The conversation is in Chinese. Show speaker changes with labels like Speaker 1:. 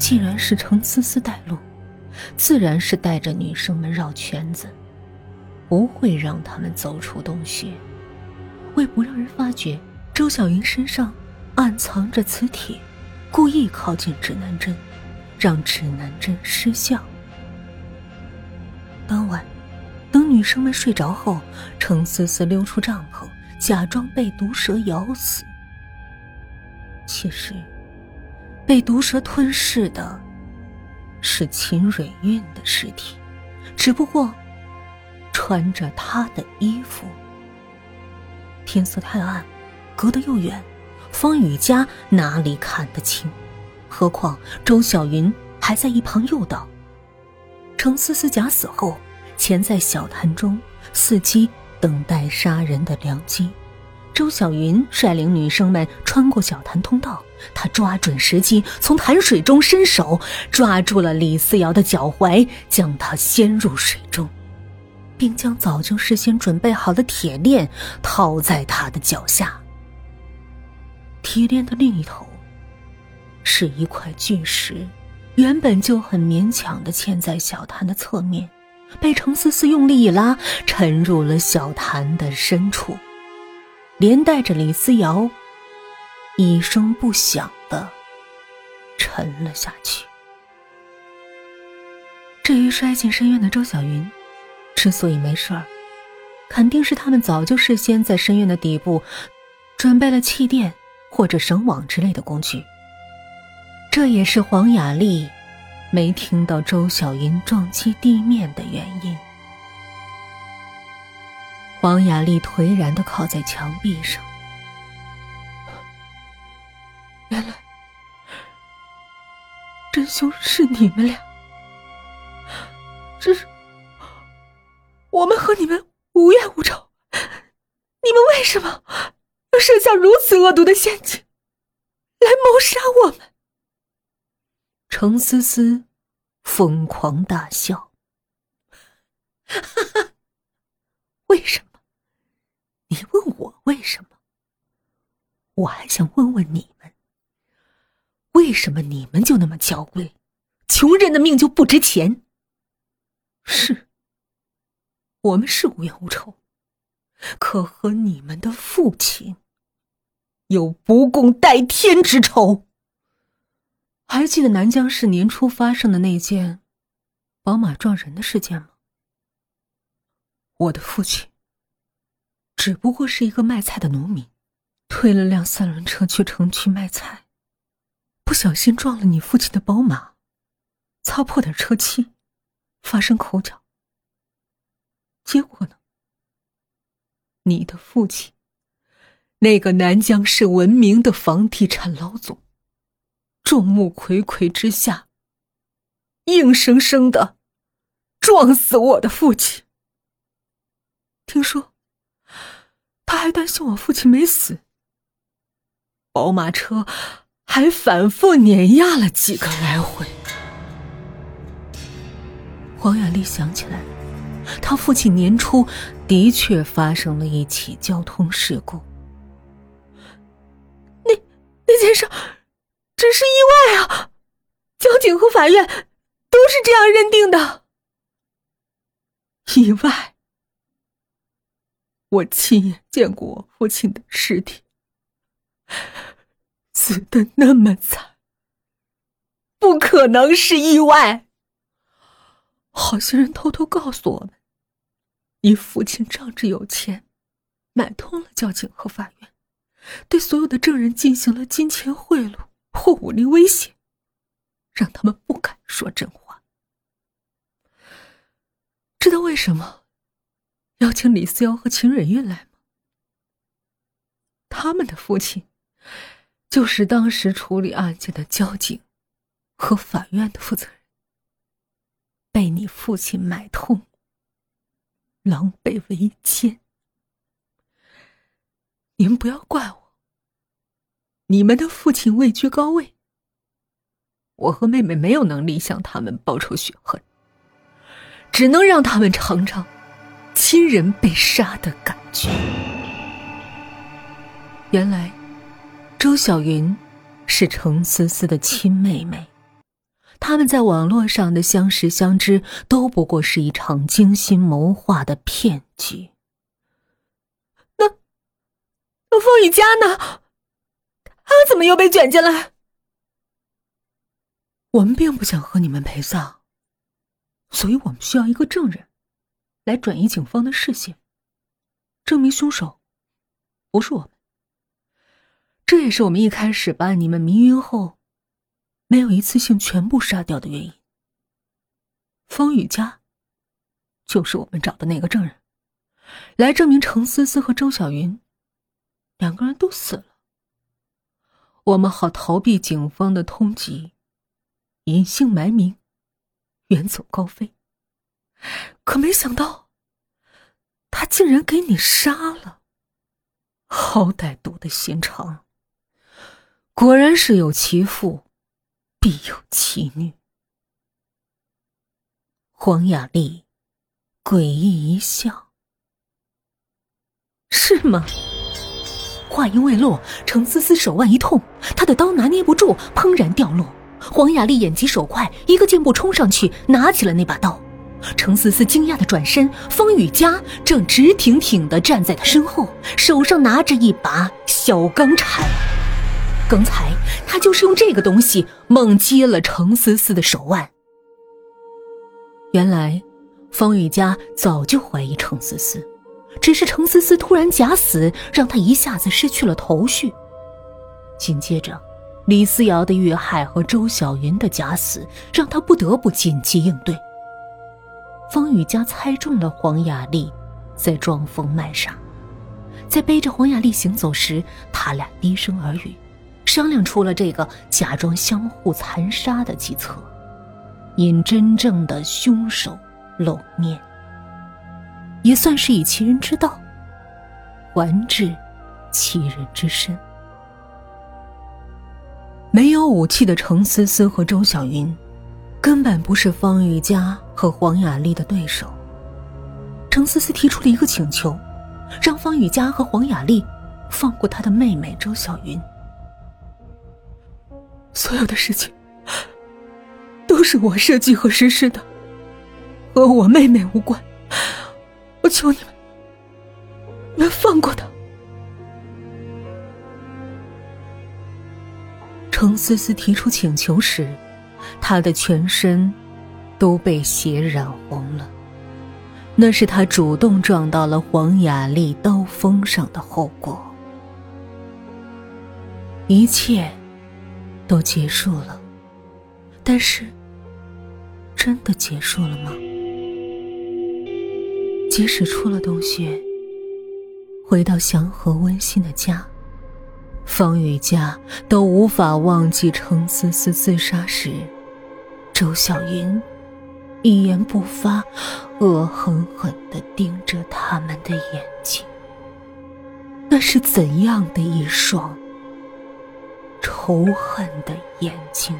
Speaker 1: 既然是程思思带路，自然是带着女生们绕圈子，不会让他们走出洞穴。为不让人发觉，周小云身上暗藏着磁铁，故意靠近指南针，让指南针失效。当晚，等女生们睡着后，程思思溜出帐篷，假装被毒蛇咬死。其实。被毒蛇吞噬的是秦蕊韵的尸体，只不过穿着她的衣服。天色太暗，隔得又远，方雨佳哪里看得清？何况周小云还在一旁诱导。程思思假死后，潜在小潭中，伺机等待杀人的良机。周小云率领女生们穿过小潭通道，他抓准时机，从潭水中伸手抓住了李思瑶的脚踝，将她掀入水中，并将早就事先准备好的铁链套在她的脚下。铁链的另一头是一块巨石，原本就很勉强的嵌在小潭的侧面，被程思思用力一拉，沉入了小潭的深处。连带着李思瑶一声不响的沉了下去。至于摔进深渊的周小云，之所以没事儿，肯定是他们早就事先在深渊的底部准备了气垫或者绳网之类的工具。这也是黄雅丽没听到周小云撞击地面的原因。黄雅丽颓然的靠在墙壁上。真凶是你们俩。只是，我们和你们无冤无仇，你们为什么要设下如此恶毒的陷阱，来谋杀我们？程思思疯狂大笑，哈哈，为什么？你问我为什么？我还想问问你们，为什么你们就那么娇贵，穷人的命就不值钱？是，我们是无冤无仇，可和你们的父亲有不共戴天之仇。还记得南疆市年初发生的那件宝马撞人的事件吗？我的父亲。只不过是一个卖菜的农民，推了辆三轮车去城区卖菜，不小心撞了你父亲的宝马，擦破点车漆，发生口角。结果呢？你的父亲，那个南疆市闻名的房地产老总，众目睽睽之下，硬生生的撞死我的父亲。听说。他还担心我父亲没死，宝马车还反复碾压了几个来回。黄雅丽想起来，他父亲年初的确发生了一起交通事故。那那件事只是意外啊，交警和法院都是这样认定的。意外。我亲眼见过我父亲的尸体，死的那么惨，不可能是意外。好心人偷偷告诉我们，你父亲仗着有钱，买通了交警和法院，对所有的证人进行了金钱贿赂或武力威胁，让他们不敢说真话。知道为什么？邀请李思瑶和秦蕊韵来吗？他们的父亲就是当时处理案件的交警和法院的负责人，被你父亲买通，狼狈为奸。你们不要怪我，你们的父亲位居高位，我和妹妹没有能力向他们报仇雪恨，只能让他们尝尝。亲人被杀的感觉。原来，周小云是程思思的亲妹妹，他们在网络上的相识相知，都不过是一场精心谋划的骗局。那，那风雨佳呢？他怎么又被卷进来？我们并不想和你们陪葬，所以我们需要一个证人，来转移警方的视线，证明凶手不是我们。这也是我们一开始把你们迷晕后。没有一次性全部杀掉的原因。方雨佳，就是我们找的那个证人，来证明程思思和周小云两个人都死了。我们好逃避警方的通缉，隐姓埋名，远走高飞。可没想到，他竟然给你杀了，好歹毒的心肠。果然是有其父。必有其女。黄雅丽诡异一笑：“是吗？”话音未落，程思思手腕一痛，她的刀拿捏不住，砰然掉落。黄雅丽眼疾手快，一个箭步冲上去，拿起了那把刀。程思思惊讶的转身，方雨佳正直挺挺的站在她身后，手上拿着一把小钢铲。刚才他就是用这个东西猛击了程思思的手腕。原来，方雨佳早就怀疑程思思，只是程思思突然假死，让他一下子失去了头绪。紧接着，李思瑶的遇害和周小云的假死，让他不得不紧急应对。方雨佳猜中了黄雅丽在装疯卖傻，在背着黄雅丽行走时，他俩低声耳语。商量出了这个假装相互残杀的计策，引真正的凶手露面，也算是以其人之道还治其人之身。没有武器的程思思和周小云，根本不是方玉佳和黄雅丽的对手。程思思提出了一个请求，让方雨佳和黄雅丽放过她的妹妹周小云。所有的事情都是我设计和实施的，和我妹妹无关。我求你们，你们放过她。程思思提出请求时，她的全身都被血染红了，那是她主动撞到了黄雅丽刀锋上的后果。一切。都结束了，但是，真的结束了吗？即使出了洞穴，回到祥和温馨的家，方雨佳都无法忘记程思思自杀时，周小云一言不发、恶狠狠的盯着他们的眼睛。那是怎样的一双？仇恨的眼睛。